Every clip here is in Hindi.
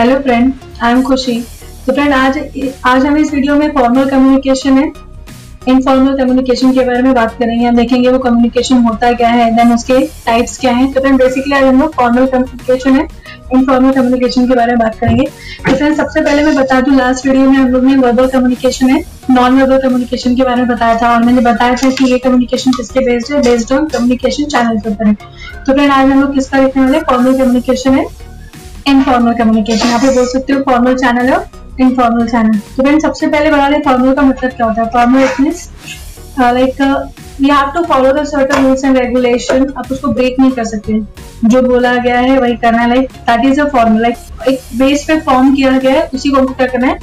Hello friend I am Khushi तो फ्रेंड आज आज हम इस वीडियो में फॉर्मल कम्युनिकेशन है। इनफॉर्मल कम्युनिकेशन के बारे में बात करेंगे। हम देखेंगे वो कम्युनिकेशन होता क्या है देन उसके टाइप्स क्या हैं। तो फ्रेंड बेसिकली आज हम लोग फॉर्मल कम्युनिकेशन है इनफॉर्मल कम्युनिकेशन के बारे में बात करेंगे। तो फ्रेंड सबसे पहले मैं बता दूँ लास्ट वीडियो में हम लोग ने वर्बल कम्युनिकेशन है नॉन वर्बल कम्युनिकेशन के बारे में बताया था, और मैंने बताया था कि ये कम्युनिकेशन किसके बेस्ड है बेस्ड ऑन कम्युनिकेशन चैनल के ऊपर है। तो फ्रेंड आज हम लोग किसका देखने वाले फॉर्मल कम्युनिकेशन है इनफॉर्मल कम्युनिकेशन यहाँ पे बोल सकते हो फॉर्मल चैनल है इनफॉर्मल चैनल तो फ्रेंड सबसे पहले बता दें फॉर्मल का मतलब क्या होता है? Formal it means like you have to follow the certain rules and regulation आप उसको ब्रेक नहीं कर सकते। जो बोला गया है, वही करना है like that is a formal like एक बेस पे फॉर्म किया गया है, उसी को क्या करना है?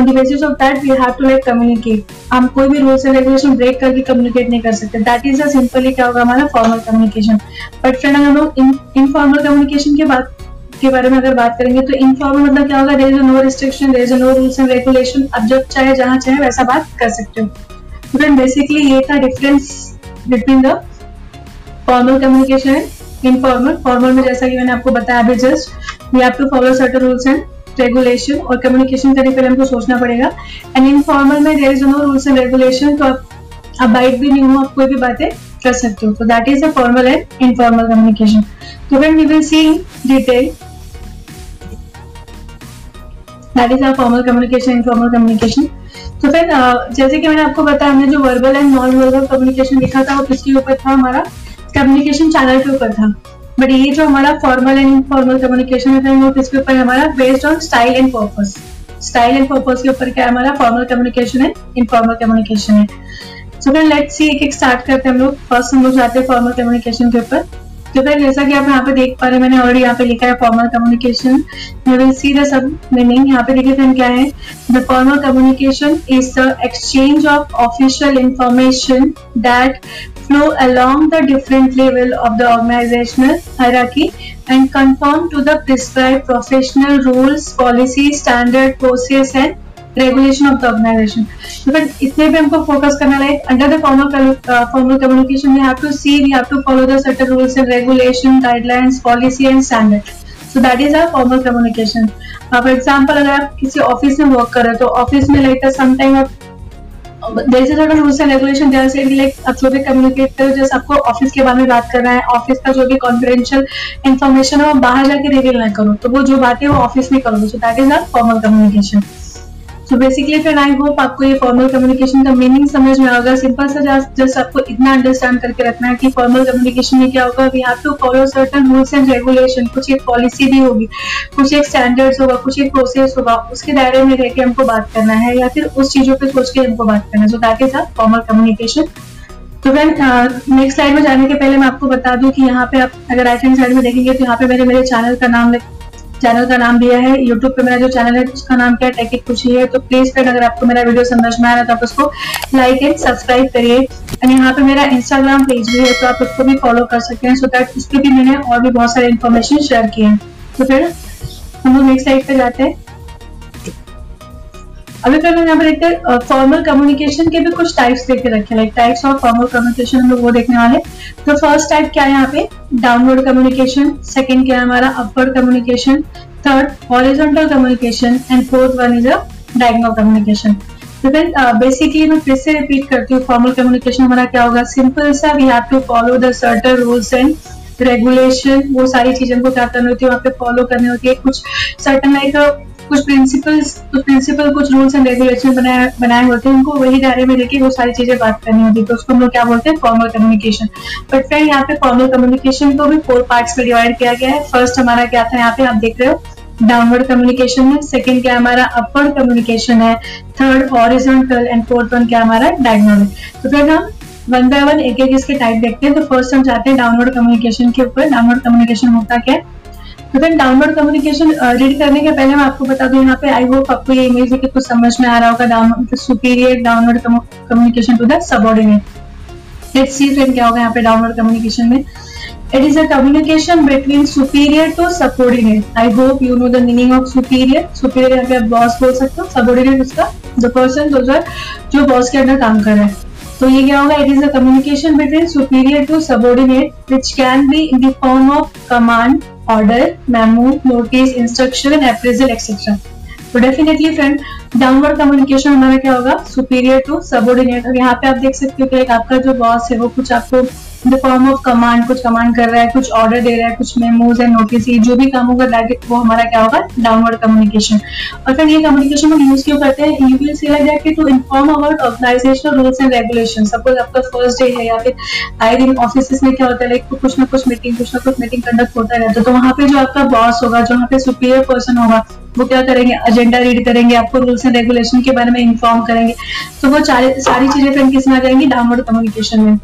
On the basis of that, we have to, like, communicate हम कोई भी रूल्स एंड रेगुलेशन ब्रेक करके कम्युनिकेट नहीं कर सकते। दैट इज़ अ सिंपली क्या होगा हमारा? फॉर्मल कम्युनिकेशन बट फ्रेंड अगर हम लोग इनफॉर्मल कम्युनिकेशन के बात के बारे में अगर बात करेंगे तो इनफॉर्मल मतलब क्या होगा? There is no restriction there is no rules and regulation अब जब चाहे जहाँ चाहे वैसा बात कर सकते हो। तो बेसिकली ये था difference between the formal communication and informal formal में जैसा कि मैंने आपको बताया अभी just we have to follow certain rules and regulation और कम्युनिकेशन करने के लिए हमको सोचना पड़ेगा। एंड इनफॉर्मल में there is no rules and regulation तो आप बाइट भी नहीं हो, आप कोई भी बातें कर सकते हो। तो that is a formal and informal communication तो when we will see detail that is our formal communication informal communication तो फिर जैसे कि मैंने आपको बताया, हमने जो verbal and non verbal communication लिखा था, वो किसके ऊपर था? हमारा कम्युनिकेशन चैनल के ऊपर था। बट ये जो हमारा फॉर्मल एंड इनफॉर्मल कम्युनिकेशन है, वो किसके ऊपर हमारा based on style and purpose style and purpose के ऊपर क्या है? हमारा फॉर्मल कम्युनिकेशन है इनफॉर्मल कम्युनिकेशन है। सो फिर लेट्स सी एक एक स्टार्ट करते हैं हम लोग। फ़र्स्ट हम लोग जाते हैं फॉर्मल कम्युनिकेशन के ऊपर। तो फिर जैसा कि आप यहाँ पे देख पा रहे मैंने ऑलरेडी यहाँ पे लिखा है formal communication see the sub meaning यहाँ पे देखिए फिर क्या है? The formal communication is the exchange of official information that flow along the different level of the organisational hierarchy and confirm to the prescribe professional rules policy standard process and regulation of the organisation फिर इतने पे हमको फोकस करना like under the formal formal communication we have to see we have to follow the certain rules and regulation guidelines policy and standard so that is our formal communication for example अगर आप किसी ऑफ़िस में वर्क कर रहे हो तो ऑफ़िस में लाइक समटाइम आप is a rules and regulation there से लाइक आप जो भी कम्युनिकेट करो जैसे आपको ऑफ़िस के बारे में बात करना है ऑफ़िस का जो भी कॉन्फिडेंशियल इन्फॉर्मेशन है, वो बाहर जाके रिवील ना करो। तो वो जो बातें वो ऑफ़िस में करो। So that is our formal communication so basically friend I hope आपको ये फॉर्मल कम्युनिकेशन का मीनिंग समझ में आएगा। सिंपल सा जस्ट आपको इतना अंडरस्टैंड करके रखना है कि फॉर्मल कम्युनिकेशन में क्या होगा। We have to follow certain rules and regulation कुछ एक पॉलिसी भी होगी, कुछ एक स्टैंडर्ड्स होगा, कुछ एक प्रोसेस होगा। उसके दायरे में रह के हमको बात करना है या फिर उस चीज़ों पर सोच के हमको बात करना है। So that is a formal communication तो फ्रेंड नेक्स्ट स्लाइड में जाने के पहले मैं आपको बता दूँ कि यहाँ पे आप अगर राइट हैंड साइड में देखेंगे तो यहाँ पे मैंने मेरे चैनल का नाम चैनल का नाम दिया है यूट्यूब पे मेरा जो चैनल है, उसका नाम क्या है, टेक कुछ ही है तो प्लीज़ फ्रेंड अगर आपको मेरा वीडियो समझ में आ रहा है तो आप उसको लाइक एंड सब्सक्राइब करिए। एंड यहाँ पे मेरा इंस्टाग्राम पेज भी है तो आप उसको भी फॉलो कर सकते हैं सो दैट उसके भी मैंने और भी बहुत सारे इन्फॉर्मेशन शेयर किए हैं। तो फिर हम लोग नेक्स्ट साइड पे जाते हैं। अभी फिर यहाँ पे देखते हैं फॉर्मल कम्युनिकेशन के भी कुछ टाइप्स देख के रखे like types of formal communication हम लोग वो देखने वाले। तो फ़र्स्ट टाइप क्या है यहाँ पे? डाउनवर्ड कम्युनिकेशन सेकेंड क्या है हमारा? Upward communication third horizontal communication and fourth one is a diagonal communication तो फिर बेसिकली मैं फिर से रिपीट करती हूँ फॉर्मल कम्युनिकेशन हमारा क्या होगा? सिंपल सा we have to follow the certain rules and regulation वो सारी चीज़ें को क्या करनी होती है? वहाँ पे फॉलो करनी होती है। कुछ सर्टन लाइक कुछ प्रिंसिपल्स कुछ प्रिंसिपल कुछ रूल्स एंड रेगुलेशन बनाए बनाए होते हैं। उनको वही दायरे में लेके वो सारी चीज़ें बात करनी होती है। तो उसको हम लोग क्या बोलते हैं? फॉर्मल कम्युनिकेशन बट फ्रेंड यहाँ पे फॉर्मल कम्युनिकेशन को भी फोर पार्ट्स में डिवाइड किया गया है। फ़र्स्ट हमारा क्या था? यहाँ पे आप देख रहे हो डाउनवर्ड कम्युनिकेशन है। सेकंड क्या हमारा? अपवर्ड कम्युनिकेशन है। Third horizontal and fourth one क्या हमारा? डायग्नोमिक तो फिर हम वन बाय वन एक एक इसके टाइप देखते हैं। तो फ़र्स्ट हम चाहते हैं डाउनवर्ड कम्युनिकेशन के ऊपर। डाउनवर्ड कम्युनिकेशन होता क्या है? तो फिर डाउनलोड कम्युनिकेशन रीड करने के पहले मैं आपको बता दूँ, यहाँ पे आई होप आपको ये इमेज है कि कुछ समझ में आ रहा होगा download superior download communication to the subordinate let's see friend क्या होगा यहाँ पे डाउनलोड कम्युनिकेशन में. It is a communication between superior to subordinate. I hope you know the meaning of superior. Superior यहाँ पे आप बॉस बोल सकते हो, subordinate उसका, the person, those are जो बॉस के अंदर काम कर रहे हैं. तो ये क्या होगा? It is a communication between superior to subordinate which can be in the form of command order memo notice instruction appraisal, etcetera तो डेफिनेटली फ्रेंड डाउनवर्ड कम्युनिकेशन हमारा क्या होगा? सुपीरियर टू सबोर्डिनेट और यहाँ पे आप देख सकते हो कि आपका जो बॉस है वो कुछ आपको द फॉर्म ऑफ़ कमांड कुछ कमांड कर रहा है, कुछ ऑर्डर दे रहा है, कुछ मेमोज एंड नोटिस जो भी काम होगा दैट वो हमारा क्या होगा? डाउनवर्ड कम्युनिकेशन और फिर ये कम्युनिकेशन हम यूज़ क्यों करते हैं? You will to inform about organisational rules and regulation suppose आपका फ़र्स्ट डे है या फिर आए दिन ऑफ़िस में क्या होता है? लाइक कुछ ना कुछ मीटिंग कुछ ना कुछ मीटिंग कंडक्ट होता रहता है। तो वहाँ पे जो आपका बॉस होगा, जो वहाँ पे सुपीरियर पर्सन होगा, वो क्या करेंगे? एजेंडा रीड करेंगे, आपको रूल्स एंड रेगुलेशन के बारे में इन्फॉर्म करेंगे। तो वो सारी चीज़ें फिर किसमें आ जाएँगी? डाउनवर्ड कम्युनिकेशन में।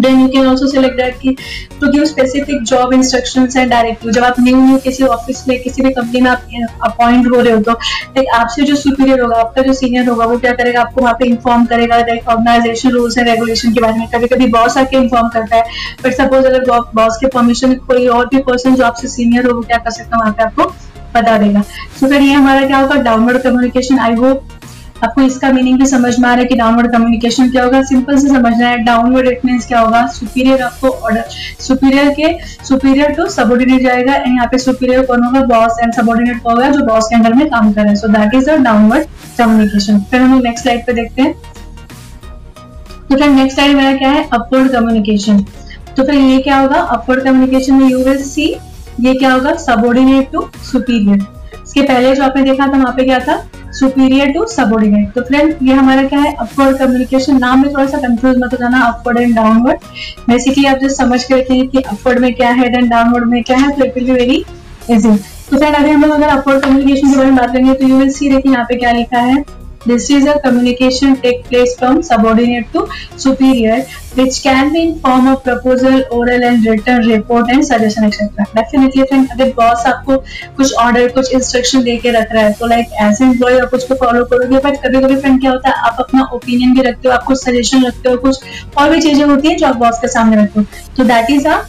Then you can also select that कि to give specific job instructions and directive जब आप न्यू न्यू किसी ऑफ़िस में किसी भी कंपनी में आप अपॉइंट हो रहे हो तो लाइक आपसे जो सुपीरियर होगा आपका जो सीनियर होगा वो क्या करेगा? आपको वहाँ पे इन्फॉर्म करेगा like organisation rules and regulation के बारे में। कभी कभी बॉस आके इन्फॉर्म करता है बट सपोज़ अगर बॉस के परमिशन कोई और भी पर्सन जो आपसे सीनियर हो वो क्या कर सकता है? वहाँ पे आपको बता देगा। सो so, फिर ये हमारा क्या होगा? डाउनवर्ड कम्युनिकेशन आई होप आपको इसका मीनिंग भी समझ में आ रहा है कि डाउनवर्ड कम्युनिकेशन क्या होगा? सिंपल से समझना है डाउनवर्ड इट मीन क्या होगा? सुपीरियर आपको ऑर्डर सुपीरियर के सुपीरियर टू सबोर्डिनेट जाएगा एंड यहाँ पे सुपीरियर कौन होगा? बॉस एंड सबोर्डिनेट होगा जो बॉस के अंडर में काम कर रहे हैं। So that is a downward communication फिर हम लोग नेक्स्ट स्लाइड पे देखते हैं। तो फिर नेक्स्ट स्लाइड मेरा क्या है? अपवर्ड कम्युनिकेशन तो फिर ये क्या होगा? अपवर्ड कम्युनिकेशन में यू विल सी ये क्या होगा? सबोर्डिनेट टू सुपीरियर इसके पहले जो आपने देखा था, वहाँ पे क्या था? सुपीरियर टू सबोर्डिनेट तो फ्रेंड ये हमारा क्या है? अपवर्ड कम्युनिकेशन नाम में थोड़ा सा कंफ्यूज मत हो जाना अपवर्ड एंड डाउनवर्ड बेसिकली आप जो समझ के रखेंगे कि अपवर्ड में क्या है एंड डाउनवर्ड में क्या है तो it will be very easy तो फ्रेंड अगर हम लोग अगर अपवर्ड कम्युनिकेशन के बारे में बात करेंगे तो यू विल सी देखिए यहाँ पे क्या लिखा है? This is a communication take place from subordinate to superior, which can be in form of proposal, oral and written report and suggestion etc. Definitely friend, अगर बॉस आपको कुछ ऑर्डर कुछ इंस्ट्रक्शन दे के रख रहा है तो लाइक एज एम्प्लॉय आप उसको फॉलो करोगे बट कभी कभी फ्रेंड क्या होता है आप अपना ओपिनियन भी रखते हो आप कुछ सजेशन रखते हो कुछ और भी चीज़ें होती है जो आप बॉस के सामने रखते हो तो that is a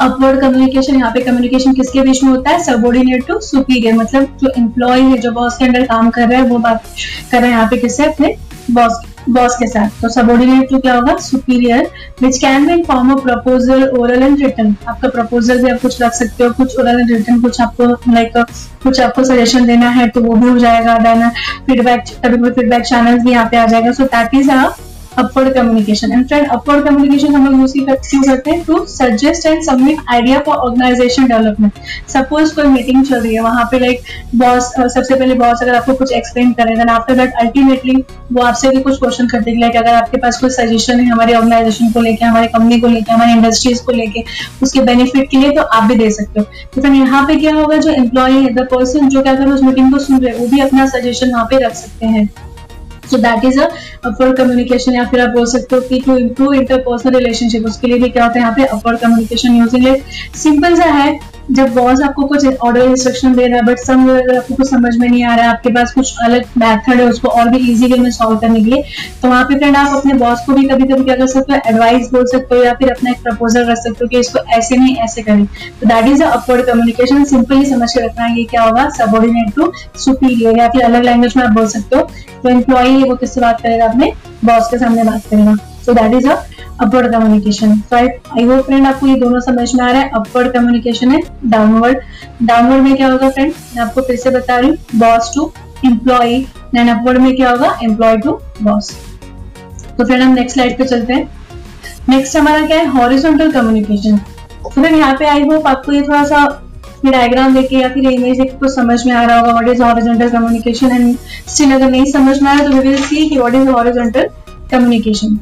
upward communication यहाँ पे कम्युनिकेशन किसके बीच में होता है? सबोर्डिनेट टू सुपीरियर मतलब जो एम्प्लॉय है, जो बॉस के अंडर काम कर रहा है, वो बात कर रहे हैं यहाँ पे किससे? अपने बॉस बॉस के साथ। तो सबोर्डिनेट टू क्या होगा? Superior which can be in form of proposal oral and return आपका प्रपोजल भी आप कुछ रख सकते हो, कुछ ओरल एंड रिटर्न कुछ आपको लाइक कुछ आपको सजेशन देना है तो वो भी हो जाएगा देन फीडबैक कभी फीडबैक चैनल भी यहाँ पे आ जाएगा। So that is a upward communication and friend upward communication हम लोग यूज़ क्यों करते हैं to suggest and submit idea for organisation development suppose कोई मीटिंग चल रही है, वहाँ पे लाइक बॉस सबसे पहले बॉस अगर आपको कुछ एक्सप्लेन करे देन आफ्टर दैट अल्टीमेटली वो आपसे भी कुछ क्वेश्चन करते हैं लाइक अगर आपके पास कोई सजेशन है हमारे ऑर्गेनाइजेशन को लेकर हमारे कंपनी को लेकर हमारी इंडस्ट्रीज़ को लेकर उसके बेनिफिट के लिए तो आप भी दे सकते हो। तो फिर यहाँ पे क्या होगा, जो एम्प्लॉय है द पर्सन जो क्या कर उस मीटिंग को सुन रहे हैं, वो भी अपना सजेशन वहाँ पे रख सकते हैं। So that is upper communication या फिर आप बोल सकते हो कि टू इम्प्रूव इंटरपर्सनल रिलेशनशिप उसके लिए भी क्या होता है यहाँ पे अपर कम्युनिकेशन यूजिंग सिंपल सा है जब बॉस आपको कुछ ऑर्डर इंस्ट्रक्शन दे रहा है बट सम अगर आपको कुछ समझ में नहीं आ रहा है, आपके पास कुछ अलग मेथड है, उसको और भी इजी वे में सॉल्व करने के लिए तो वहाँ पे फ्रेंड आप अपने बॉस को भी कभी कभी क्या कर सकते हो एडवाइस बोल सकते हो या फिर अपना एक प्रपोजल रख सकते हो कि इसको ऐसे नहीं, ऐसे करें। तो that is upward communication simply समझ के रखना है ये क्या होगा सबॉर्डिनेट टू सुपीरियर या फिर अलग लैंग्वेज में आप बोल सकते हो तो एम्प्लॉय है वो किससे बात करेगा, अपने बॉस के सामने बात करेगा। So that is upward communication right I I hope friend आपको ये दोनों समझ में आ रहा है। अपवर्ड कम्युनिकेशन है डाउनवर्ड डाउनवर्ड में क्या होगा फ्रेंड मैं आपको फिर से बता रही हूँ boss to employ then upward में क्या होगा? एम्प्लॉय टू बॉस तो फ्रेंड हम नेक्स्ट स्लाइड पे चलते हैं। नेक्स्ट हमारा क्या है? हॉरिजॉन्टल कम्युनिकेशन तो फ्रेंड यहाँ पे आई होप आपको ये थोड़ा सा डायग्राम देखे या फिर इमेज देख कुछ समझ में आ रहा होगा what is horizontal communication and still अगर नहीं समझ में आ आया तो वी विल सी कि what is horizontal communication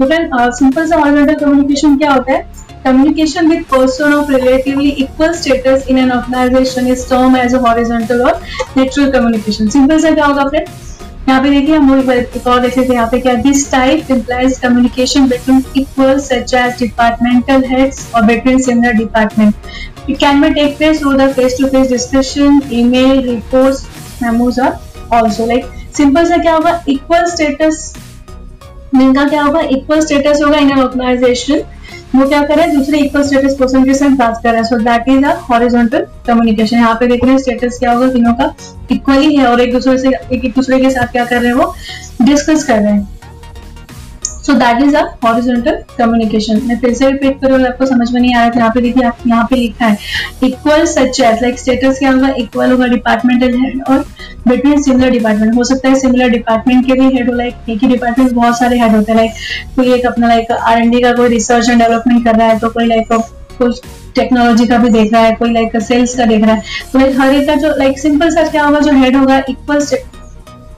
simple सा हॉरिजॉन्टल कम्युनिकेशन क्या होता है? Communication with person of relatively equal status in an organisation is term as a horizontal और नेचुरल कम्युनिकेशन सिंपल सा क्या होगा फ्रेंड यहाँ पे देखिए, हम एक और देख लेते यहाँ पे क्या this type implies communication between equal such as departmental heads और between similar department it can be take place through the face to face discussion email reports memos or like simple सा क्या होगा? इक्वल स्टेटस इनका क्या होगा? इक्वल स्टेटस होगा इन ऑर्गेनाइजेशन वो क्या कर दूसरे इक्वल स्टेटस पर्सन के साथ बात कर रहे हैं। So that is a horizontal communication यहाँ पे देख रहे हैं स्टेटस क्या होगा? तीनों का इक्वली है। और एक दूसरे से, एक दूसरे के साथ क्या कर रहे हैं वो? डिस्कस कर रहे हैं। So that is a horizontal communication मैं फिर से रिपीट करूँ, आपको समझ में नहीं आ रहा था, यहाँ पे देखिए, आप यहाँ पे लिखा है equal such as like status क्या होगा? इक्वल होगा डिपार्टमेंटल हेड और बिटवीन सिमिलर डिपार्टमेंट हो सकता है सिमिलर डिपार्टमेंट के भी हेड हो लाइक एक ही डिपार्टमेंट बहुत सारे हेड होते हैं लाइक कोई एक अपना लाइक आर एन डी का कोई रिसर्च एंड डेवलपमेंट कर रहा है तो कोई लाइक कुछ टेक्नोलॉजी का भी देख रहा है, कोई लाइक सेल्स का देख रहा है। तो लाइक हर एक का जो लाइक सिंपल सा क्या होगा? जो हेड होगा इक्वल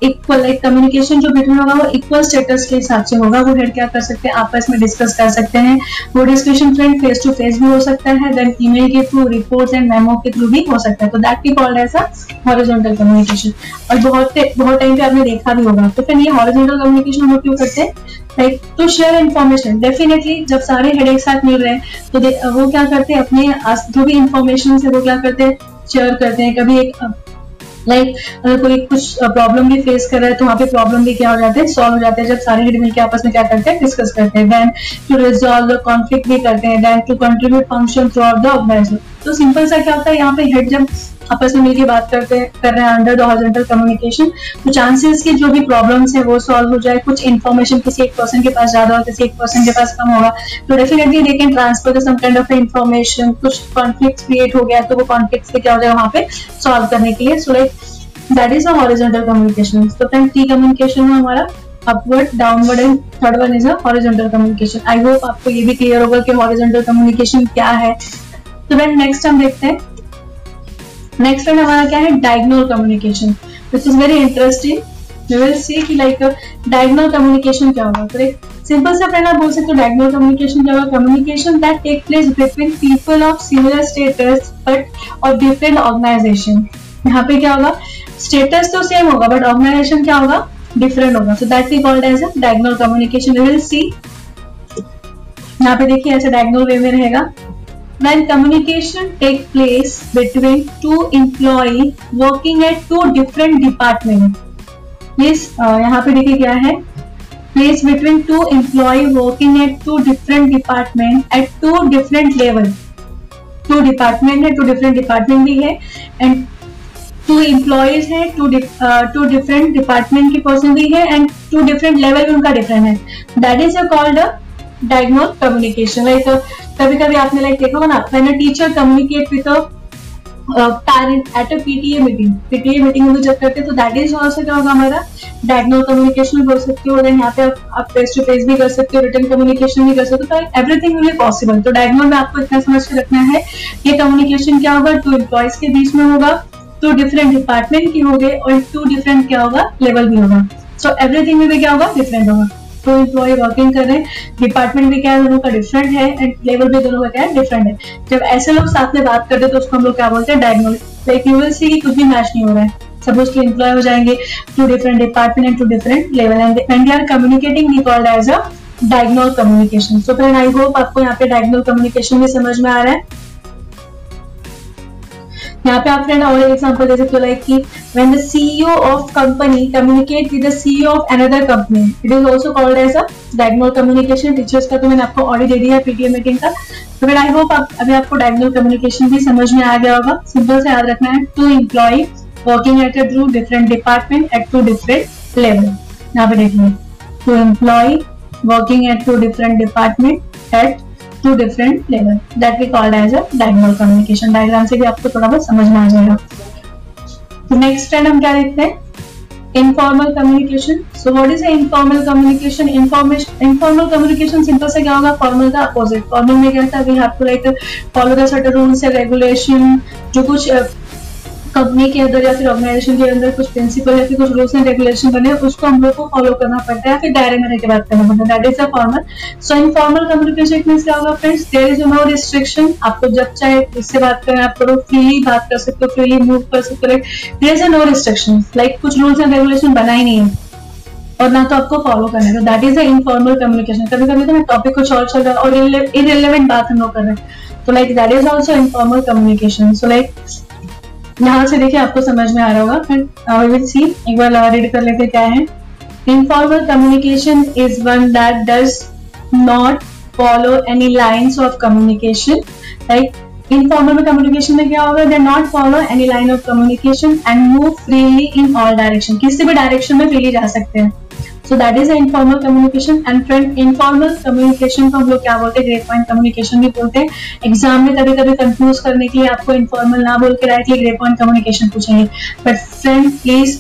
इक्वल लाइक कम्युनिकेशन जो बिटवीन होगा वो इक्वल स्टेटस के हिसाब से होगा। वो हेड क्या कर सकते हैं? आपस में डिस्कस कर सकते हैं। वो discussion friend face to face भी हो सकता है। देन ईमेल के थ्रू रिपोर्ट्स एंड मेमो के थ्रू भी हो सकता है। तो दैट की called as a horizontal communication और बहुत बहुत टाइम पे आपने देखा भी होगा। तो फिर ये हॉरिजॉन्टल कम्युनिकेशन हम क्यों करते हैं? Like to share information definitely जब सारे हेड एक साथ मिल रहे हैं तो वो क्या करते हैं? अपने जो भी इंफॉर्मेशन है, वो क्या करते हैं? शेयर करते हैं। कभी एक लाइक अगर कोई कुछ प्रॉब्लम भी फेस कर रहा है तो वहाँ पे प्रॉब्लम भी क्या हो जाते हैं? सॉल्व हो जाते हैं। जब सारे लीड मिलकर आपस में क्या करते हैं? डिस्कस करते हैं। देन टू रिजॉल्व कॉन्फ्लिक्ट भी करते हैं। Then to contribute function throughout the organisation तो सिंपल सा क्या होता है? यहाँ पे हेड जब आपस में मिलकर बात करते, कर रहे हैं अंडर द हॉरिजॉन्टल कम्युनिकेशन तो चांसेस की जो भी प्रॉब्लम्स है, वो सॉल्व हो जाए। कुछ इन्फॉर्मेशन किसी एक पर्सन के पास ज़्यादा हो, किसी एक पर्सन के पास कम होगा। तो definitely they can transfer some kind of information कुछ कॉन्फ्लिक्ट क्रिएट हो गया तो वो कॉन्फ्लिक्ट क्या हो जाए वहाँ पे सॉल्व करने के लिए। So like that is a horizontal communication तो फ्रेंड टी कम्युनिकेशन में हमारा। Upward downward and third one is a horizontal communication I hope आपको ये भी क्लियर होगा कि हॉरिजॉन्टल कम्युनिकेशन क्या है। तो फ्रेंड नेक्स्ट हम देखते हैं। नेक्स्ट फ्रेंड हमारा क्या है? Diagonal communication which is very interesting will see कि लाइक डायग्नोल कम्युनिकेशन क्या होगा? तो एक सिंपल सा आप बोल सकते हो डायग्नोल कम्युनिकेशन क्या होगा? Communication that take place between people of similar status but और डिफरेंट ऑर्गेनाइजेशन यहाँ पे क्या होगा? स्टेटस तो सेम होगा बट ऑर्गेनाइजेशन क्या होगा? डिफरेंट होगा. So that we called as a diagonal communication will see यहाँ पे देखिए ऐसे डायगोनल वे में रहेगा. When communication take place between two employee working at two different department uh, यहाँ पे देखिए क्या है place between two employee working at two different department at two different level two department है two different department भी है and टू एम्प्लॉयज़ है टू टू डिफरेंट डिपार्टमेंट के पर्सन भी है एंड टू डिफरेंट लेवल उनका डिफरेंट है that is a called a diagonal communication like कभी कभी आपने लाइक देखा होगा ना when a teacher communicate with a parent at a PTA meeting PTA meeting में जब करते तो दैट इज़ ऑल्सो क्या होगा हमारा डायग्नोल कम्युनिकेशन बोल सकते हो, और यहाँ पे आप फेस टू फेस भी कर सकते हो रिटर्न कम्युनिकेशन भी कर सकते हो तो एवरीथिंग विल पॉसिबल तो डायग्नोल में आपको इतना समझ के रखना है ये कम्युनिकेशन क्या होगा टू एम्प्लॉयज़ के बीच में होगा टू डिफरेंट डिपार्टमेंट के होंगे, और टू डिफरेंट क्या होगा लेवल भी होगा. सो एवरीथिंग में भी क्या होगा डिफरेंट होगा. तो एम्प्लॉय वर्किंग कर रहे हैं। डिपार्टमेंट भी क्या है, दोनों का डिफरेंट है एंड लेवल भी दोनों का क्या है डिफरेंट है। जब ऐसे लोग साथ में बात करते हैं तो उसको हम लोग क्या बोलते हैं diagonal like you will see कि कुछ भी मैच नहीं हो रहा है। सपोज़ कि एम्प्लॉय हो जाएँगे two different department and two different level and and are communicating we called as a diagonal communication so friend I hope आपको यहाँ पे डायग्नोल कम्युनिकेशन भी समझ में आ रहा है। यहाँ पे आप फ्रेंड और एग्जांपल दे सकते हो लाइक कि when the CEO of company communicate with CEO of another company it is also called as a diagonal communication teachers का तो मैंने आपको ऑलरेडी दे दिया है पीटीए मीटिंग का। तो फिर आई होप आप, अभी आपको डायगोनल कम्युनिकेशन भी समझ में आ गया होगा। सिंपल से याद रखना है two employ working at through different department at two different level यहाँ पे देखिए two employ working at two different department at two different level that we called as a diagonal communication diagram से भी आपको थोड़ा बहुत समझ में आ जाएगा। तो नेक्स्ट ट्रेंड हम क्या देखते हैं? Informal communication so what is informal communication information informal communication simple से क्या होगा? फॉर्मल का अपोजिट फॉर्मल में क्या था? We have to like follow the certain rules and regulation जो कुछ कंपनी के अंदर या फिर ऑर्गेनाइजेशन के अंदर कुछ प्रिंसिपल या फिर कुछ रूल्स एंड रेगुलेशन बने, उसको हम लोग को फॉलो करना पड़ता है। या फिर दायरे में रहकर बात करना पड़ता है। That is a formal so informal communication mean क्या होगा friends there is no restriction आपको जब चाहे इससे बात करें, आप करो फ्रीली बात कर सकते हो फ्रीली मूव कर सकते हो there is no restriction like कुछ रूल्स एंड रेगुलेशन बना ही नहीं है। और ना तो आपको फॉलो करना है। That is a informal communication कभी कभी तो मैं टॉपिक कुछ और चल रहा है और इरेलीवेंट बात हम लोग कर रहे हैं। तो like that is also informal communication so like यहाँ से देखिए आपको समझ में आ रहा होगा। विल सी एक बार रीड कर लेते क्या है। Informal communication is one that does not follow any lines of communication like informal communication में क्या होगा? They not follow any line of communication and move freely in all direction किसी भी डायरेक्शन में फ्रीली जा सकते हैं। So that is informal communication and friend informal communication को हम लोग क्या बोलते हैं? ग्रेट पॉइंट कम्युनिकेशन भी बोलते हैं। एग्ज़ाम में कभी कभी कंफ्यूज करने के लिए आपको इनफॉर्मल ना बोल के डायरेक्टली ग्रेट पॉइंट कम्युनिकेशन पूछेंगे। बट फ्रेंड प्लीज़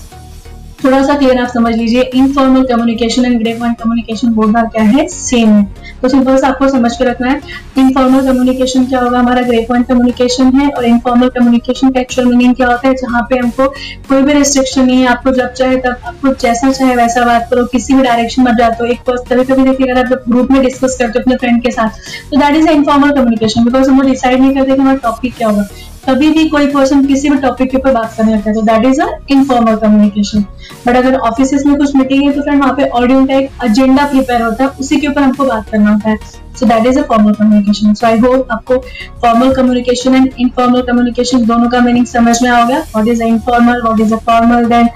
थोड़ा सा क्लियर आप समझ लीजिए informal communication and grey point communication बोल रहा क्या है? सेम है। तो सिंपल से आपको समझ के रखना है इनफॉर्मल कम्युनिकेशन क्या होगा? हमारा ग्रे पॉइंट कम्युनिकेशन है और इनफॉर्मल कम्युनिकेशन का एक्चुअल मीनिंग क्या होता है? जहाँ पे हमको कोई भी रिस्ट्रिक्शन नहीं है, आपको जब चाहे तब, आपको जैसा चाहे वैसा बात करो, किसी भी डायरेक्शन में जाते हो। एक कभी कभी देखिए, अगर आप ग्रुप में डिस्कस करते हो अपने फ्रेंड के साथ तो that is a informal communication because हम लोग डिसाइड नहीं करते कि हमारा टॉपिक क्या होगा। कभी भी कोई पर्सन किसी भी टॉपिक के ऊपर बात करने लगता है। तो that is a informal communication but अगर ऑफ़िस में कुछ मीटिंग है तो फ्रेंड वहाँ पे ऑडियो का एक एजेंडा प्रिपेयर होता है, उसी के ऊपर हमको बात करना होता है। So that is a formal communication so I hope आपको formal communication and informal communication दोनों का मीनिंग समझ में आ गया। What is informal what is a formal then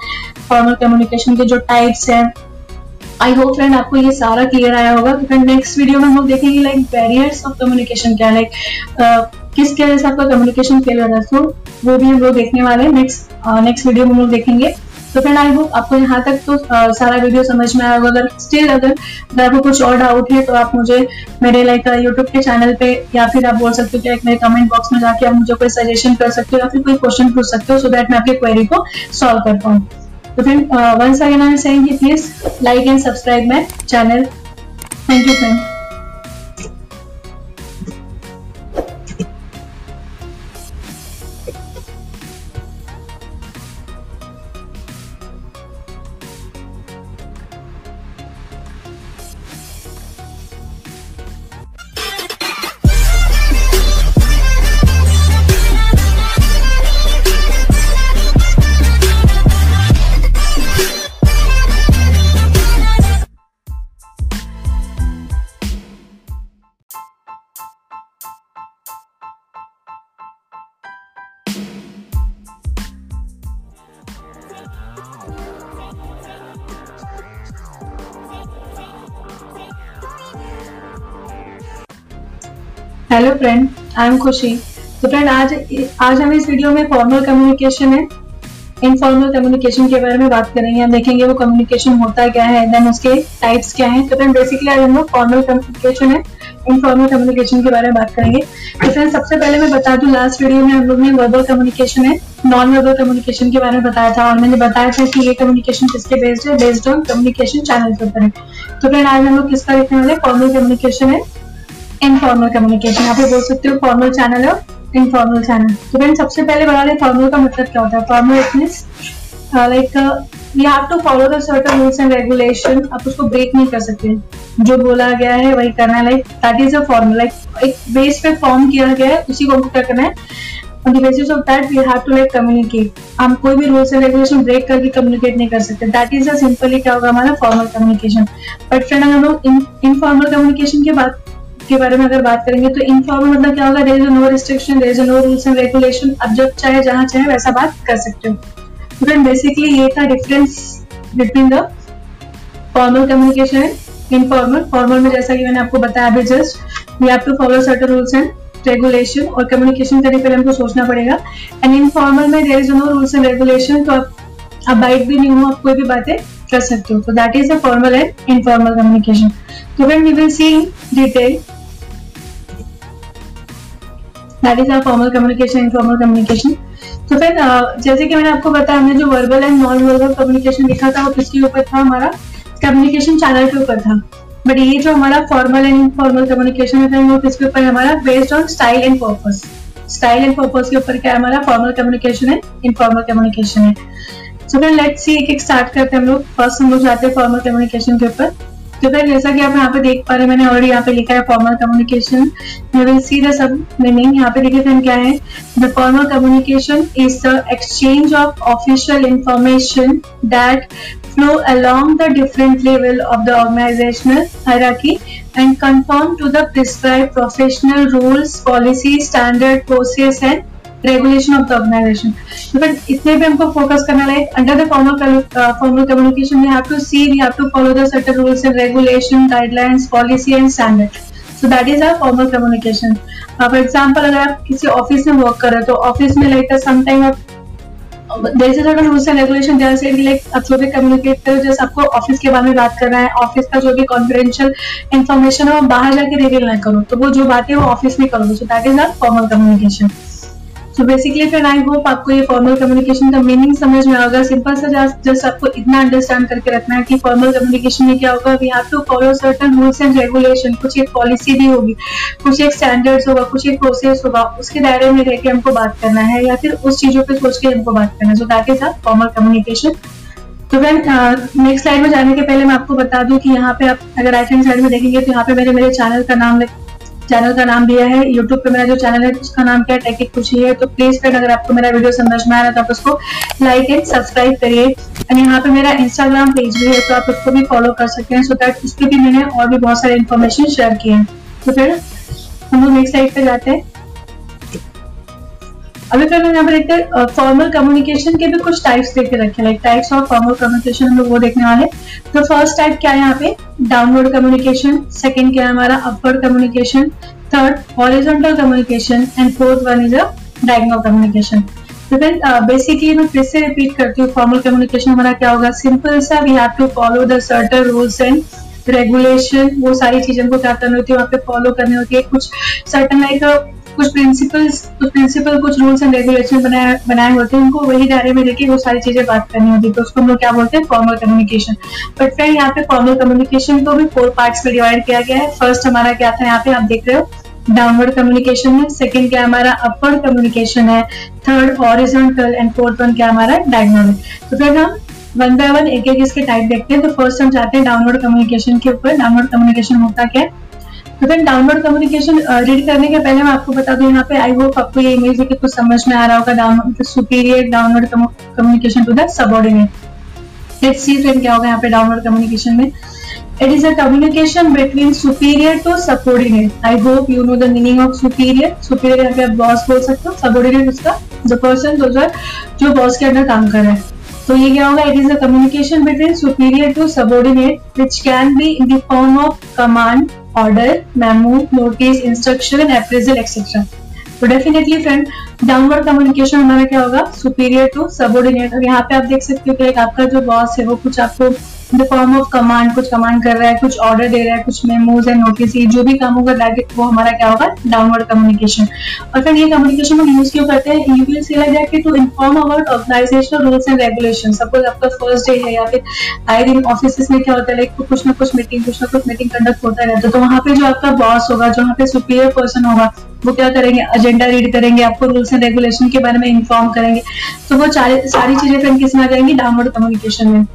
formal communication के जो टाइप्स हैं। आई होप फ्रेंड आपको ये सारा क्लियर आया होगा। तो फ्रेंड नेक्स्ट वीडियो में हम लोग देखेंगे लाइक बैरियर्स ऑफ़ कम्युनिकेशन क्या लाइक किस तरह से आपका कम्युनिकेशन फेल हो तो वो भी हम लोग देखने वाले हैं। नेक्स्ट नेक्स्ट वीडियो में हम लोग देखेंगे। तो फ्रेंड आई होप आपको यहाँ तक तो आ, सारा वीडियो समझ में आया होगा। अगर स्टिल अगर अगर आपको कुछ और डाउट है तो आप मुझे मेरे लाइक यूट्यूब के चैनल पे या फिर आप बोल सकते हो मेरे कमेंट बॉक्स में जाके आप मुझे कोई सजेशन कर सकते हो या फिर कोई क्वेश्चन पूछ सकते हो सो दैट मैं आपकी क्वेरी को सॉल्व कर पाऊँ। तो friend once again I am saying please like and subscribe my channel thank you friend hello friend I am Khushi तो फ्रेंड आज आज हम इस वीडियो में फॉर्मल कम्युनिकेशन है। इनफॉर्मल कम्युनिकेशन के बारे में बात करेंगे। हम देखेंगे वो कम्युनिकेशन होता क्या है देन उसके टाइप्स क्या हैं। तो फ्रेंड बेसिकली आज हम लोग फॉर्मल कम्युनिकेशन है। इनफॉर्मल कम्युनिकेशन के बारे में बात करेंगे। तो फ्रेंड सबसे पहले मैं बता दूँ लास्ट वीडियो में हम लोग ने वर्बल कम्युनिकेशन है नॉन वर्बल कम्युनिकेशन के बारे में बताया था। और मैंने बताया था कि ये कम्युनिकेशन किसके बेस्ड है बेस्ड ऑन कम्युनिकेशन चैनल के ऊपर है। तो फ्रेंड आज हम लोग किसका देखने वाले फॉर्मल कम्युनिकेशन है। इनफॉर्मल कम्युनिकेशन आप बोल सकते हो फॉर्मल चैनल और इनफॉर्मल चैनल तो फ्रेंड सबसे पहले बता दें फॉर्मल का मतलब क्या होता है? Formal it like you have to follow the certain rules and regulation आप उसको ब्रेक नहीं कर सकते। जो बोला गया है, वही करना है। Like that is a formal like एक बेस पे फॉर्म किया गया है, उसी को क्या करना है? On the basis of that, we have to, like, communicate हम कोई भी रूल्स एंड रेगुलेशन ब्रेक करके कम्युनिकेट नहीं कर सकते। दैट इज़ अ सिंपली क्या होगा हमारा फॉर्मल कम्युनिकेशन बट फ्रेंड अगर हम इनफॉर्मल कम्युनिकेशन की बात के बारे में अगर बात करेंगे तो इनफॉर्मल मतलब क्या होगा? There is no restriction there is no rules and regulation अब जब चाहे जहाँ चाहे वैसा बात कर सकते हो। तो बेसिकली ये था difference between the formal communication and informal formal में जैसा कि मैंने आपको बताया अभी just we have to follow certain rules and regulation और कम्युनिकेशन करने लिए हमको सोचना पड़ेगा। एंड इनफॉर्मल में there is no rules and regulation तो आप अब बाइट भी नहीं हो, आप कोई भी बातें कर सकते हो। तो that is a formal and informal communication तो when we will see in detail that is our formal communication informal communication तो फिर जैसे कि मैंने आपको बताया, हमने जो verbal and non verbal communication लिखा था, वो किसके ऊपर था? हमारा कम्युनिकेशन चैनल के ऊपर था। बट ये जो हमारा फॉर्मल एंड इनफॉर्मल कम्युनिकेशन है, वो किसके ऊपर हमारा based on style and purpose style and purpose के ऊपर क्या है? हमारा फॉर्मल कम्युनिकेशन है इनफॉर्मल कम्युनिकेशन है। सो फिर लेट्स सी एक एक स्टार्ट करते हैं हम लोग। फ़र्स्ट हम लोग जाते हैं फॉर्मल कम्युनिकेशन के ऊपर। तो फिर जैसा कि आप यहाँ पे देख पा रहे मैंने और यहाँ पे लिखा है फॉर्मल कम्युनिकेशन सी दब मीनिंग यहाँ पे देखिए फ्रेंड क्या है? The formal communication is the exchange of official information that flow along the different level of the organizational hierarchy and conform to the prescribe professional rules policy standard process and regulation of the organization but इतने भी हमको फोकस करना like under the formal formal communication we have to see we have to follow the certain rules and regulation guidelines policy and standard so that is our formal communication for example अगर आप किसी ऑफ़िस में वर्क कर रहे हो तो ऑफ़िस में लाइक सम टाइम जैसे थोड़ा रूल्स एंड रेगुलेशन जैसे लाइक आप जो भी कम्युनिकेट करो जैसे आपको ऑफ़िस के बारे में बात करना है ऑफ़िस का जो भी कॉन्फिडेंशियल इन्फॉर्मेशन है, वो बाहर जाके रिवील ना करो। तो वो जो बात है, वो ऑफ़िस में करो। So that is our formal communication so basically friend I hope आपको ये फॉर्मल कम्युनिकेशन का मीनिंग समझ में आएगा। सिंपल सा जस्ट आपको इतना अंडरस्टैंड करके रखना है कि फॉर्मल कम्युनिकेशन में क्या होगा। We have to follow certain rules and regulation कुछ एक पॉलिसी भी होगी, कुछ एक स्टैंडर्ड्स होगा, कुछ एक प्रोसेस होगा, उसके दायरे में रह के हमको बात करना है या फिर उस चीज़ों पे सोच के हमको बात करना है। So that is our formal communication तो फ्रेंड नेक्स्ट स्लाइड में जाने के पहले मैं आपको बता दूँ कि यहाँ पे आप अगर राइट हैंड साइड में देखेंगे तो यहाँ पे मैंने मेरे चैनल का नाम चैनल का नाम दिया है यूट्यूब पे मेरा जो चैनल है, उसका नाम क्या है कुछ ही है तो प्लीज़ फ्रेंड अगर आपको मेरा वीडियो समझ में आ रहा है तो आप उसको लाइक एंड सब्सक्राइब करिए। एंड यहाँ पे मेरा इंस्टाग्राम पेज भी है तो आप उसको भी फॉलो कर सकते हैं सो दैट उस पर भी मैंने और भी बहुत सारे इन्फॉर्मेशन शेयर किए हैं। तो फिर हम लोग नेक्स्ट साइड पे जाते हैं। अभी फिर मैंने यहाँ पर देखते फॉर्मल कम्युनिकेशन के भी कुछ टाइप्स देख के रखे like types of formal communication हम लोग वो देखने वाले तो फ़र्स्ट टाइप क्या है यहाँ पे? डाउनवर्ड कम्युनिकेशन सेकेंड क्या है हमारा? Upward communication third horizontal communication and fourth one is a diagonal communication तो फिर बेसिकली मैं फिर से रिपीट करती हूँ फॉर्मल कम्युनिकेशन हमारा क्या होगा? सिंपल सा we have to follow the certain rules and regulation वो सारी चीज़ों को क्या करनी होती है? वहाँ पे फॉलो करनी होती है। कुछ सर्टन लाइक कुछ प्रिंसिपल्स कुछ प्रिंसिपल कुछ रूल्स एंड रेगुलेशन बनाए बनाए होते हैं। उनको वही दायरे में लेके वो सारी चीज़ें बात करनी होती है। तो उसको हम लोग क्या बोलते हैं? फॉर्मल कम्युनिकेशन बट फ्रेंड यहाँ पे फॉर्मल कम्युनिकेशन को भी फोर पार्ट्स में डिवाइड किया गया है। फ़र्स्ट हमारा क्या था? यहाँ पे आप देख रहे हो डाउनवर्ड कम्युनिकेशन है सेकंड क्या हमारा? अपवर्ड कम्युनिकेशन है। Third horizontal and fourth one क्या हमारा? डायग्नोमिक तो फिर हम वन बाय वन एक एक इसके टाइप देखते हैं। तो फ़र्स्ट हम जाते हैं डाउनवर्ड कम्युनिकेशन के ऊपर। डाउनवर्ड कम्युनिकेशन होता क्या है? तो फिर डाउनलोड कम्युनिकेशन रीड करने के पहले मैं आपको बता दूँ, यहाँ पे आई होप आपको ये इमेज है कि कुछ समझ में आ रहा होगा download superior download communication to the subordinate let's see friend क्या होगा यहाँ पे डाउनलोड कम्युनिकेशन में. It is a communication between superior to subordinate. I hope you know the meaning of superior. Superior यहाँ पे आप बॉस बोल सकते हो, subordinate उसका, the person जो जो बॉस के अंदर काम कर रहा है. तो ये क्या होगा? It is a communication between superior to subordinate which can be in the form of command order memo notice instruction appraisal, etc. तो डेफिनेटली फ्रेंड डाउनवर्ड कम्युनिकेशन हमारा क्या होगा सुपीरियर टू सबोर्डिनेट और यहाँ पे आप देख सकते हो कि आपका जो बॉस है वो कुछ आपको द फॉर्म ऑफ़ कमांड कुछ कमांड कर रहा है, कुछ ऑर्डर दे रहा है, कुछ मेमोज एंड नोटिस जो भी काम होगा दैट वो हमारा क्या होगा? डाउनवर्ड कम्युनिकेशन और फिर ये कम्युनिकेशन हम यूज़ क्यों करते हैं? You will like to inform about organizational rules and regulation suppose आपका फ़र्स्ट डे है या फिर आई दिन ऑफ़िस में क्या होता है? लाइक कुछ ना कुछ मीटिंग कुछ ना कुछ मीटिंग कंडक्ट होता रहता है। तो वहाँ पे जो आपका बॉस होगा, जो वहाँ पे सुपीरियर पर्सन होगा, वो क्या करेंगे? एजेंडा रीड करेंगे, आपको रूल्स एंड रेगुलेशन के बारे में इन्फॉर्म करेंगे। तो वो सारी चीज़ें फिर किसमें आ जाएँगी? डाउनवर्ड कम्युनिकेशन में।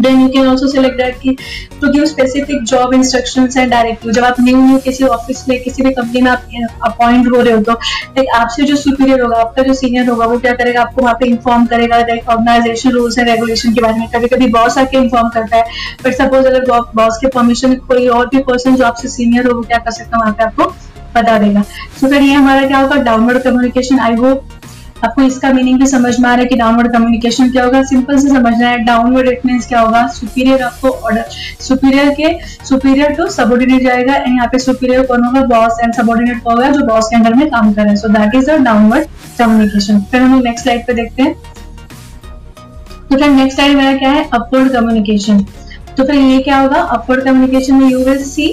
Then you can also select that कि to give specific job instructions and directive. जब आप न्यू न्यू किसी ऑफ़िस में किसी भी कंपनी में आप अपॉइंट हो रहे हो तो लाइक आपसे जो सुपीरियर होगा आपका जो सीनियर होगा वो क्या करेगा? आपको वहाँ पे इन्फॉर्म करेगा like organization rules and regulation के बारे में। कभी कभी बॉस आके इन्फॉर्म करता है बट सपोज़ अगर बॉस के परमिशन कोई और भी पर्सन जो आपसे सीनियर हो वो क्या कर सकता है? वहाँ पे आपको बता देगा। सो so, फिर ये हमारा क्या होगा? डाउनवर्ड कम्युनिकेशन आई होप आपको इसका मीनिंग भी समझ में आ रहा है कि डाउनवर्ड कम्युनिकेशन क्या होगा? सिंपल से समझना है डाउनवर्ड इट मीन क्या होगा? सुपीरियर आपको ऑर्डर सुपीरियर के सुपीरियर टू सबोर्डिनेट जाएगा। एंड यहाँ पे सुपीरियर कौन होगा? बॉस एंड सबोर्डिनेट होगा, जो बॉस के अंडर में काम कर रहे हैं। So that is a downward communication फिर हम नेक्स्ट स्लाइड पे देखते हैं। तो फिर नेक्स्ट स्लाइड मेरा क्या है? अपवर्ड कम्युनिकेशन तो फिर ये क्या होगा? अपवर्ड कम्युनिकेशन में यू विल सी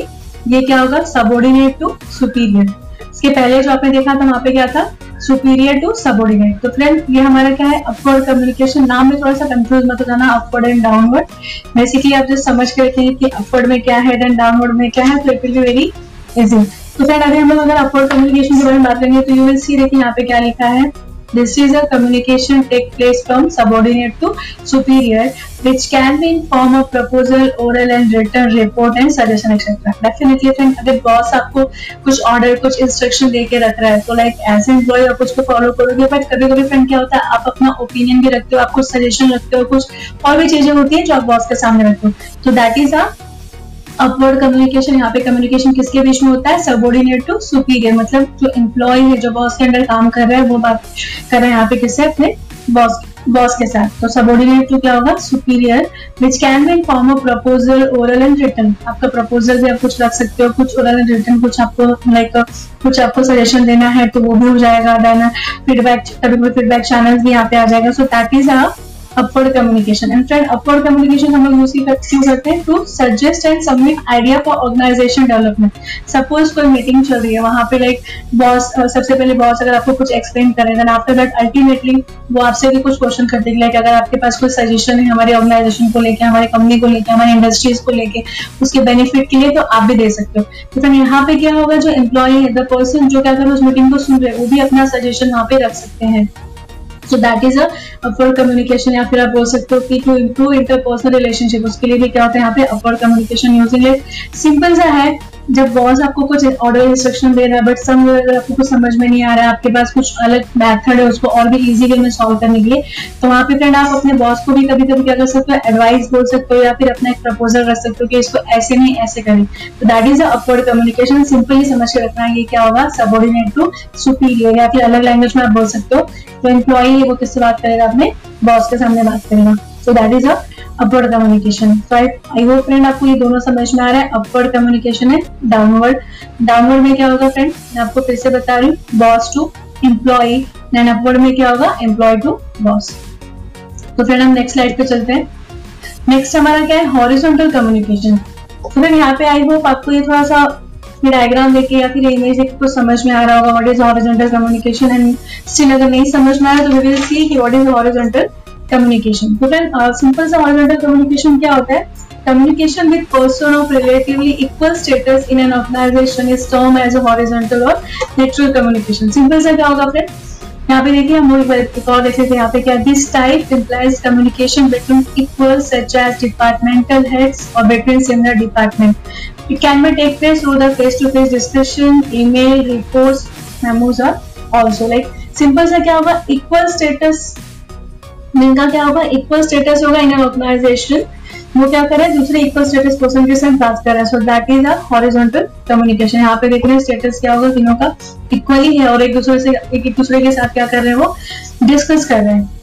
ये क्या होगा? सबोर्डिनेट टू सुपीरियर इसके पहले जो आपने देखा था, वहाँ पे क्या था? सुपीरियर टू सबोर्डिनेट तो फ्रेंड ये हमारा क्या है? अपवर्ड कम्युनिकेशन नाम में थोड़ा सा कंफ्यूज मत हो जाना अपवर्ड एंड डाउनवर्ड बेसिकली आप जो समझ के रखिए कि अपवर्ड में क्या है एंड डाउनवर्ड में क्या है तो it will be very easy तो फ्रेंड अभी हम लोग अगर अपवर्ड कम्युनिकेशन के बारे में बात करेंगे तो यू विल सी देखिए यहाँ पे क्या लिखा है? This is a communication take place from subordinate to superior, which can be in form of proposal, oral and written report and suggestion etc. Definitely friend, boss आपको कुछ ऑर्डर कुछ इंस्ट्रक्शन दे के रख रहा है तो लाइक एज एम्प्लॉय आप उसको फॉलो करोगे बट कभी कभी फ्रेंड क्या होता है आप अपना ओपिनियन भी रखते हो आप कुछ सजेशन रखते हो कुछ और भी चीज़ें होती है जो आप बॉस के सामने रखते हो तो that is a upward communication यहाँ पे कम्युनिकेशन किसके बीच में होता है? सबोर्डिनेट टू सुपीरियर मतलब जो एम्प्लॉय है, जो बॉस के अंडर काम कर रहा है, वो बात कर रहे हैं यहाँ पे किससे? अपने बॉस बॉस के साथ। तो सबॉर्डिनेट टू क्या होगा? Superior which can be in form of proposal oral and written आपका प्रपोजल भी आप कुछ रख सकते हो, कुछ ओरल एंड रिटर्न कुछ आपको लाइक कुछ आपको सजेशन देना है तो वो भी हो जाएगा देन फीडबैक कभी फीडबैक चैनल भी यहाँ पे आ जाएगा। So that is a upward communication and friend upward communication हम लोग यूज़ क्यों करते हैं to suggest and submit idea for organization development suppose कोई मीटिंग चल रही है, वहाँ पे लाइक बॉस सबसे पहले बॉस अगर आपको कुछ एक्सप्लेन करे देन आफ्टर दैट अल्टीमेटली वो आपसे भी कुछ क्वेश्चन करते हैं लाइक अगर आपके पास कोई सजेशन है हमारे ऑर्गेनाइजेशन को लेकर हमारे कंपनी को लेकर हमारे इंडस्ट्रीज़ को लेकर उसके बेनिफिट के लिए तो आप भी दे सकते हो। तो फिर यहाँ पे क्या होगा, जो एम्प्लॉय है द पर्सन जो क्या कर उस मीटिंग को सुन रहे हैं, वो भी अपना सजेशन वहाँ पे रख सकते हैं। So that is upper communication या फिर आप बोल सकते हो कि टू इम्प्रूव इंटरपर्सनल रिलेशनशिप उसके लिए भी क्या होता है यहाँ पे? अपर कम्युनिकेशन यूजिंग सिंपल सा है। जब बॉस आपको कुछ ऑर्डर इंस्ट्रक्शन दे रहा है बट सम अगर आपको कुछ समझ में नहीं आ रहा है, आपके पास कुछ अलग मेथड है, उसको और भी इजी वे में सॉल्व करने के लिए तो वहाँ पे फ्रेंड आप अपने बॉस को भी कभी कभी क्या कर सकते हो एडवाइस बोल सकते हो या फिर अपना एक प्रपोजल रख सकते हो कि इसको ऐसे नहीं, ऐसे करें। तो that is upward communication simply समझ के रखना है ये क्या होगा सबॉर्डिनेट टू सुपीरियर या फिर अलग लैंग्वेज में आप बोल सकते हो तो एम्प्लॉय है वो किससे बात करेगा, अपने बॉस के सामने बात करेगा। So that is a upward communication right I hope friend आपको ये दोनों समझ में आ रहा है अपवर्ड कम्युनिकेशन है डाउनवर्ड डाउनवर्ड में क्या होगा फ्रेंड मैं आपको फिर से बता रही हूँ boss to employ then upward में क्या होगा? एम्प्लॉय टू बॉस तो फ्रेंड हम नेक्स्ट स्लाइड पे चलते हैं. नेक्स्ट हमारा क्या है? हॉरिजॉन्टल कम्युनिकेशन तो फ्रेंड यहाँ पे आई होप आपको ये थोड़ा सा डायग्राम देखे या फिर इमेज देख कुछ समझ में आ रहा होगा what is horizontal communication and still अगर नहीं समझ में आ रहा तो वी विल सी कि व्हाट इज़ हॉरिजॉन्टल कम्युनिकेशन ठीक है सिंपल सा ऑल राउंडर कम्युनिकेशन क्या होता है? Communication with person of relatively equal status in an organization is term as a horizontal और नेचुरल कम्युनिकेशन सिंपल सा क्या होगा फ्रेंड यहाँ पे देखिए, हम एक और देख लेते यहाँ पे क्या this type implies communication between equal such as departmental heads और between similar department it can be take place through the face to face discussion email report memos are also like simple सा क्या होगा? इक्वल स्टेटस इनका क्या होगा? इक्वल स्टेटस होगा इन ऑर्गेनाइजेशन वो क्या करे दूसरे इक्वल स्टेटस पर्सन के साथ बात कर रहे हैं। So that is a horizontal communication यहाँ पे देख रहे हैं स्टेटस क्या होगा? तीनों का इक्वली है और एक दूसरे से, एक दूसरे के साथ क्या कर रहे हैं वो? डिस्कस कर रहे हैं।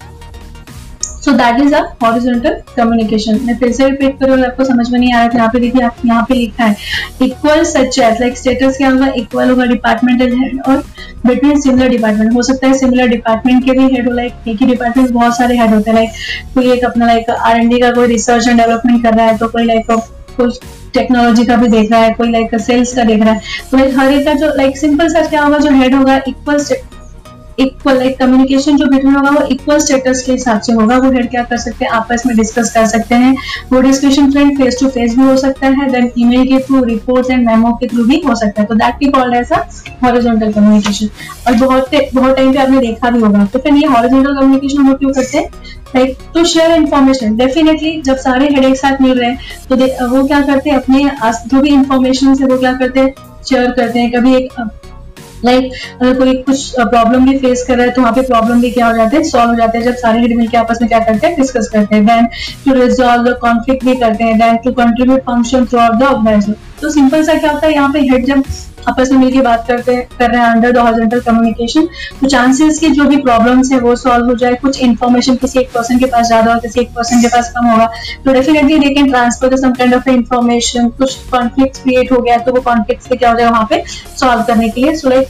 So that is a horizontal communication मैं फिर से रिपीट करूँ, आपको समझ में नहीं आ रहा था, यहाँ पे देखिए, आप यहाँ पे लिखा है equal such as like status क्या होगा? इक्वल होगा डिपार्टमेंटल हेड और बिटवीन सिमिलर डिपार्टमेंट हो सकता है सिमिलर डिपार्टमेंट के भी हेड हो लाइक एक ही डिपार्टमेंट बहुत सारे हेड होते हैं लाइक कोई एक अपना लाइक आर एन डी का कोई रिसर्च एंड डेवलपमेंट कर रहा है तो कोई लाइक कुछ टेक्नोलॉजी का भी देख रहा है, कोई लाइक सेल्स का देख रहा है। तो लाइक हर एक का जो लाइक सिंपल सा क्या होगा? जो हेड होगा इक्वल इक्वल लाइक कम्युनिकेशन जो बिटवीन होगा वो इक्वल स्टेटस के हिसाब से होगा। वो हेड क्या कर सकते हैं? आपस में डिस्कस कर सकते हैं। वो discussion friend face to face भी हो सकता है। देन ईमेल के थ्रू रिपोर्ट्स एंड मेमो के थ्रू भी हो सकता है। तो दैट की called as a horizontal communication और बहुत बहुत टाइम पे आपने देखा भी होगा। तो फिर ये हॉरिजॉन्टल कम्युनिकेशन हम क्यों करते हैं? Like to share information definitely जब सारे हेड एक साथ मिल रहे हैं तो वो क्या करते हैं? अपने जो भी इंफॉर्मेशन है, वो क्या करते हैं? शेयर करते हैं। कभी एक लाइक like, अगर कोई कुछ प्रॉब्लम भी फेस कर रहा है तो वहाँ पे प्रॉब्लम भी क्या हो जाते हैं? सॉल्व हो जाते हैं। जब सारे लीड मिलकर आपस में क्या करते हैं? डिस्कस करते हैं। Then to resolve the conflict भी करते हैं। Then to contribute function throughout the organization तो सिंपल सा क्या होता है, यहाँ पे हेड जब आपस में मिलकर बात करते कर रहे हैं अंडर द हॉरिजॉन्टल कम्युनिकेशन तो चांसेस की जो भी प्रॉब्लम्स है वो सॉल्व हो जाए। कुछ इन्फॉर्मेशन किसी एक पर्सन के पास ज़्यादा हो किसी एक पर्सन के पास कम होगा। तो definitely they can transfer some kind of information कुछ कॉन्फ्लिक्ट क्रिएट हो गया तो वो कॉन्फ्लिक्ट क्या हो जाए वहाँ पे सॉल्व करने के लिए। So like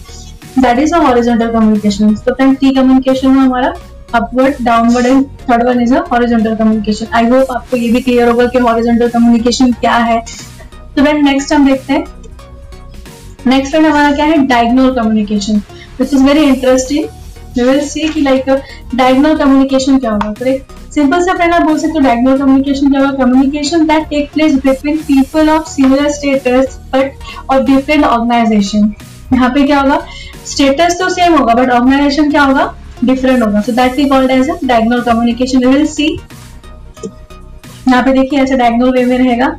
that is a horizontal communication तो फ्रेंड टी कम्युनिकेशन में हमारा upward downward and third one is a horizontal communication I hope आपको ये भी क्लियर होगा कि हॉरिजॉन्टल कम्युनिकेशन क्या है। तो फ्रेंड नेक्स्ट हम देखते हैं। नेक्स्ट फ्रेंड हमारा क्या है? Diagonal communication which is very interesting we will see कि लाइक डायग्नोल कम्युनिकेशन क्या होगा तो सिंपल सा फ्रेंड आप बोल सकते हो डायग्नोल कम्युनिकेशन क्या होगा? Communication that take place between people of similar status but of different organization यहाँ पे क्या होगा? स्टेटस तो सेम होगा बट ऑर्गेनाइजेशन क्या होगा? डिफरेंट होगा. So that we called as a diagonal communication will see यहाँ पे देखिए ऐसे डायगोनल वे में रहेगा।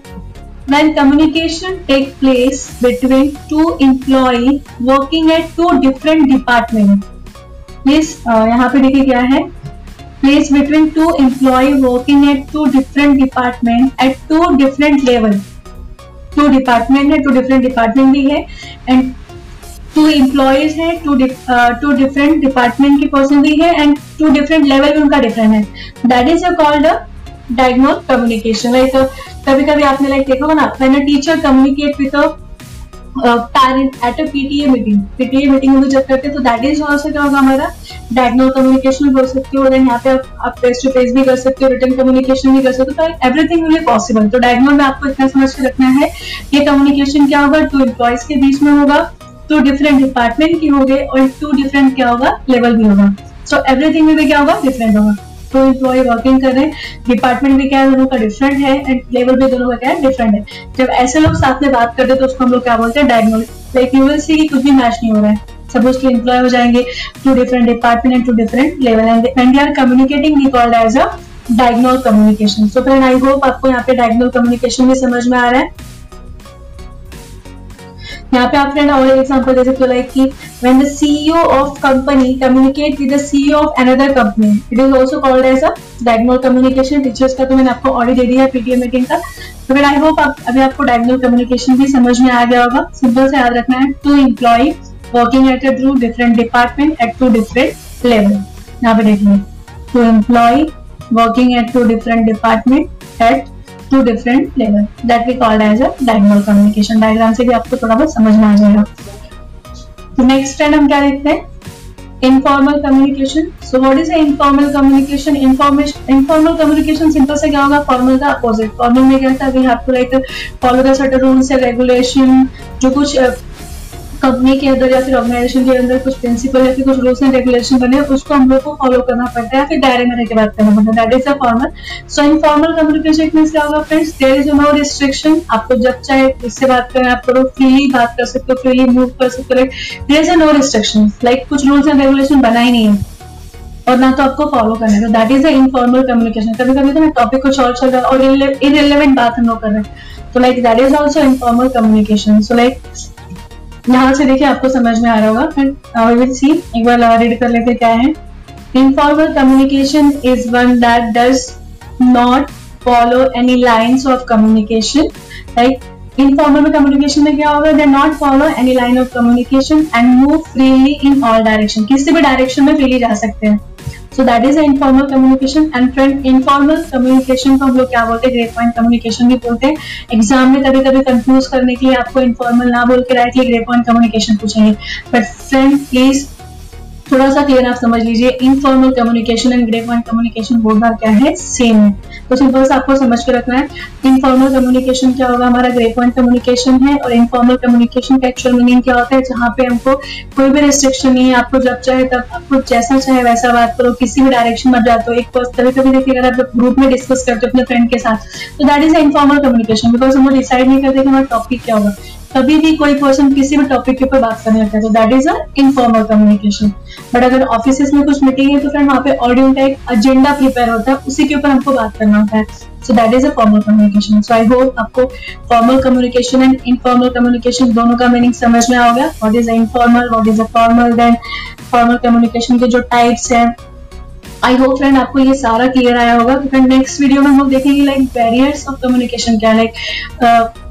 When communication take place between two employee working at two different department uh, यहाँ पे देखिए क्या है place between two employee working at two different department at two different level two department है two different department भी है and टू एम्प्लॉयज़ है टू टू डिफरेंट डिपार्टमेंट के पर्सन भी है एंड टू डिफरेंट लेवल उनका डिफरेंट है that is called diagonal communication like कभी कभी आपने लाइक देखा होगा ना when a teacher communicate with a parent at a PTA meeting PTA meeting में जब करते तो दैट इज़ ऑल्सो क्या होगा हमारा? डायग्नल कम्युनिकेशन बोल सकते हो देन यहाँ पे आप फेस टू फेस भी कर सकते हो रिटर्न कम्युनिकेशन भी कर सकते हो तो एवरीथिंग विल पॉसिबल तो डायग्नल में आपको इतना समझ के रखना है ये कम्युनिकेशन क्या होगा? टू एम्प्लॉयज़ के बीच में होगा टू डिफरेंट डिपार्टमेंट की होंगे, और टू डिफरेंट क्या होगा? लेवल भी होगा. सो एवरीथिंग में भी क्या होगा? डिफरेंट होगा. तो एम्प्लॉय वर्किंग कर रहे हैं। डिपार्टमेंट भी क्या है, दोनों का डिफरेंट है एंड लेवल भी दोनों का क्या है डिफरेंट है। जब ऐसे लोग साथ में बात करते हैं तो उसको हम लोग क्या बोलते हैं diagonal like you will see कि कुछ भी मैच नहीं हो रहा है। सपोज़ कि एम्प्लॉय हो जाएँगे two different department and two different level and and are communicating we called as a diagonal communication so friend I hope आपको यहाँ पे डायग्नोल कम्युनिकेशन भी समझ में आ रहा है। यहाँ पे आप फ्रेंड और एग्जांपल दे सकते हो लाइक कि when the CEO of company communicate with CEO of another company it is also called as a diagonal communication teachers का तो मैंने आपको ऑलरेडी दे दिया है पीटीए मीटिंग का। तो फिर आई होप अभी आपको डायगोनल कम्युनिकेशन भी समझ में आ गया होगा। सिंपल से याद रखना है two employee working at through different department at two different level यहाँ पे देखिए two employee working at two different department at two different level that we called as a diagonal communication diagram से भी आपको थोड़ा बहुत समझ में आ जाएगा। तो नेक्स्ट ट्रेंड हम क्या देखते हैं? Informal communication so what is informal communication information informal communication simple से क्या होगा? फॉर्मल का अपोजिट फॉर्मल में क्या था? We have to like follow the certain rules and regulation जो कुछ कंपनी के अंदर या फिर ऑर्गेनाइजेशन के अंदर कुछ प्रिंसिपल या फिर कुछ रूल्स एंड रेगुलेशन बने, उसको हम लोग को फॉलो करना पड़ता है। या फिर दायरे में रहकर बात करना पड़ता है। That is a formal so informal communication means क्या होगा friends there is no restriction आपको जब चाहे इससे बात करें, आप करो फ्रीली बात कर सकते हो फ्रीली मूव कर सकते हो there is no restriction like कुछ रूल्स एंड रेगुलेशन बना ही नहीं है। और ना तो आपको फॉलो करना है that is a informal communication कभी कभी तो मैं टॉपिक कुछ और चल रहा है और इरेलीवेंट बात हम लोग कर रहे हैं। तो like that is also informal communication so like यहाँ से देखिए आपको समझ में आ रहा होगा। विल सी एक बार रीड कर लेते क्या है। Informal communication is one that does not follow any lines of communication like informal में कम्युनिकेशन में क्या होगा? They not follow any line of communication and move freely in all direction किसी भी डायरेक्शन में फ्रीली जा सकते हैं। So that is informal communication and friend informal communication को हम लोग क्या बोलते हैं? ग्रेट पॉइंट कम्युनिकेशन भी बोलते हैं। एग्ज़ाम में कभी कभी कंफ्यूज करने के लिए आपको इनफॉर्मल ना बोल के डायरेक्टली ग्रेट पॉइंट कम्युनिकेशन पूछेंगे। बट फ्रेंड प्लीज़ थोड़ा सा क्लियर आप समझ लीजिए informal communication and grey point communication board का क्या है? सेम है। तो सिंपल से आपको समझ के रखना है इनफॉर्मल कम्युनिकेशन क्या होगा? हमारा ग्रे पॉइंट कम्युनिकेशन है और इनफॉर्मल कम्युनिकेशन का एक्चुअल मीनिंग क्या होता है? जहाँ पे हमको कोई भी रिस्ट्रिक्शन नहीं है, आपको जब चाहे तब, आपको जैसा चाहे वैसा बात करो, किसी भी डायरेक्शन में जाते हो। एक कभी कभी देखिए, अगर आप ग्रुप में डिस्कस करते हो अपने फ्रेंड के साथ तो that is informal communication because हम डिसाइड नहीं करते कि हमारा टॉपिक क्या होगा। कभी भी कोई पर्सन किसी भी टॉपिक के ऊपर बात करने लगता है। तो that is a informal communication but अगर ऑफ़िस में कुछ मीटिंग है तो फ्रेंड वहाँ पे ऑडियो का एक एजेंडा प्रिपेयर होता है, उसी के ऊपर हमको बात करना होता है। So that is a formal communication so I hope आपको formal communication and informal communication दोनों का मीनिंग समझ में आ गया। What is a informal what is a formal then formal communication के जो टाइप्स हैं। आई होप फ्रेंड आपको ये सारा क्लियर आया होगा। तो फ्रेंड नेक्स्ट वीडियो में हम लोग देखेंगे लाइक बैरियर्स ऑफ़ कम्युनिकेशन क्या लाइक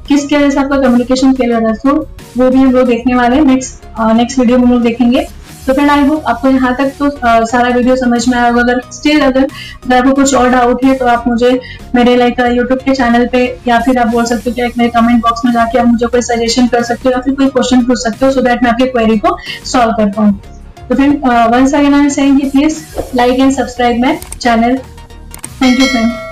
किस तरह से आपका कम्युनिकेशन फेलियर है तो वो भी हम लोग देखने वाले हैं। नेक्स्ट नेक्स्ट वीडियो में हम लोग देखेंगे। तो फ्रेंड आई होप आपको यहाँ तक तो आ, सारा वीडियो समझ में आया होगा। अगर स्टिल अगर अगर आपको कुछ और डाउट है तो आप मुझे मेरे लाइक यूट्यूब के चैनल पे या फिर आप बोल सकते हो कि मेरे कमेंट बॉक्स में जाके आप मुझे कोई सजेशन कर सकते हो या फिर कोई क्वेश्चन पूछ सकते हो सो दैट मैं आपकी क्वेरी को सॉल्व कर पाऊँ। तो friend once again I am saying please like and subscribe my channel thank you friend